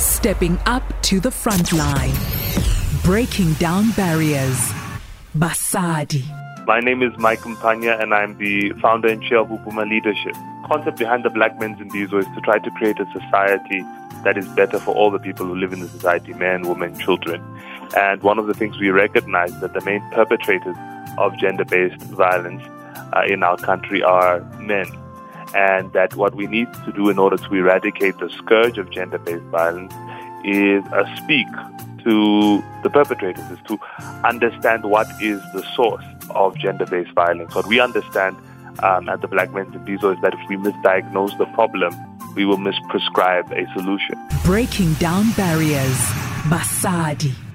Stepping up to the front line. Breaking down barriers. Basadi. My name is Mike Mpanya and I'm the founder and chair of Upuma Leadership. Concept behind the Black Men's Imbizo is to try to create a society that is better for all the people who live in the society, men, women, children. And one of the things we recognize that the main perpetrators of gender-based violence uh, in our country are men. And that what we need to do in order to eradicate the scourge of gender-based violence is uh, speak to the perpetrators, is to understand what is the source of gender-based violence. What we understand um, at the Black Men's Imbizo is that if we misdiagnose the problem, we will misprescribe a solution. Breaking down barriers. Basadi.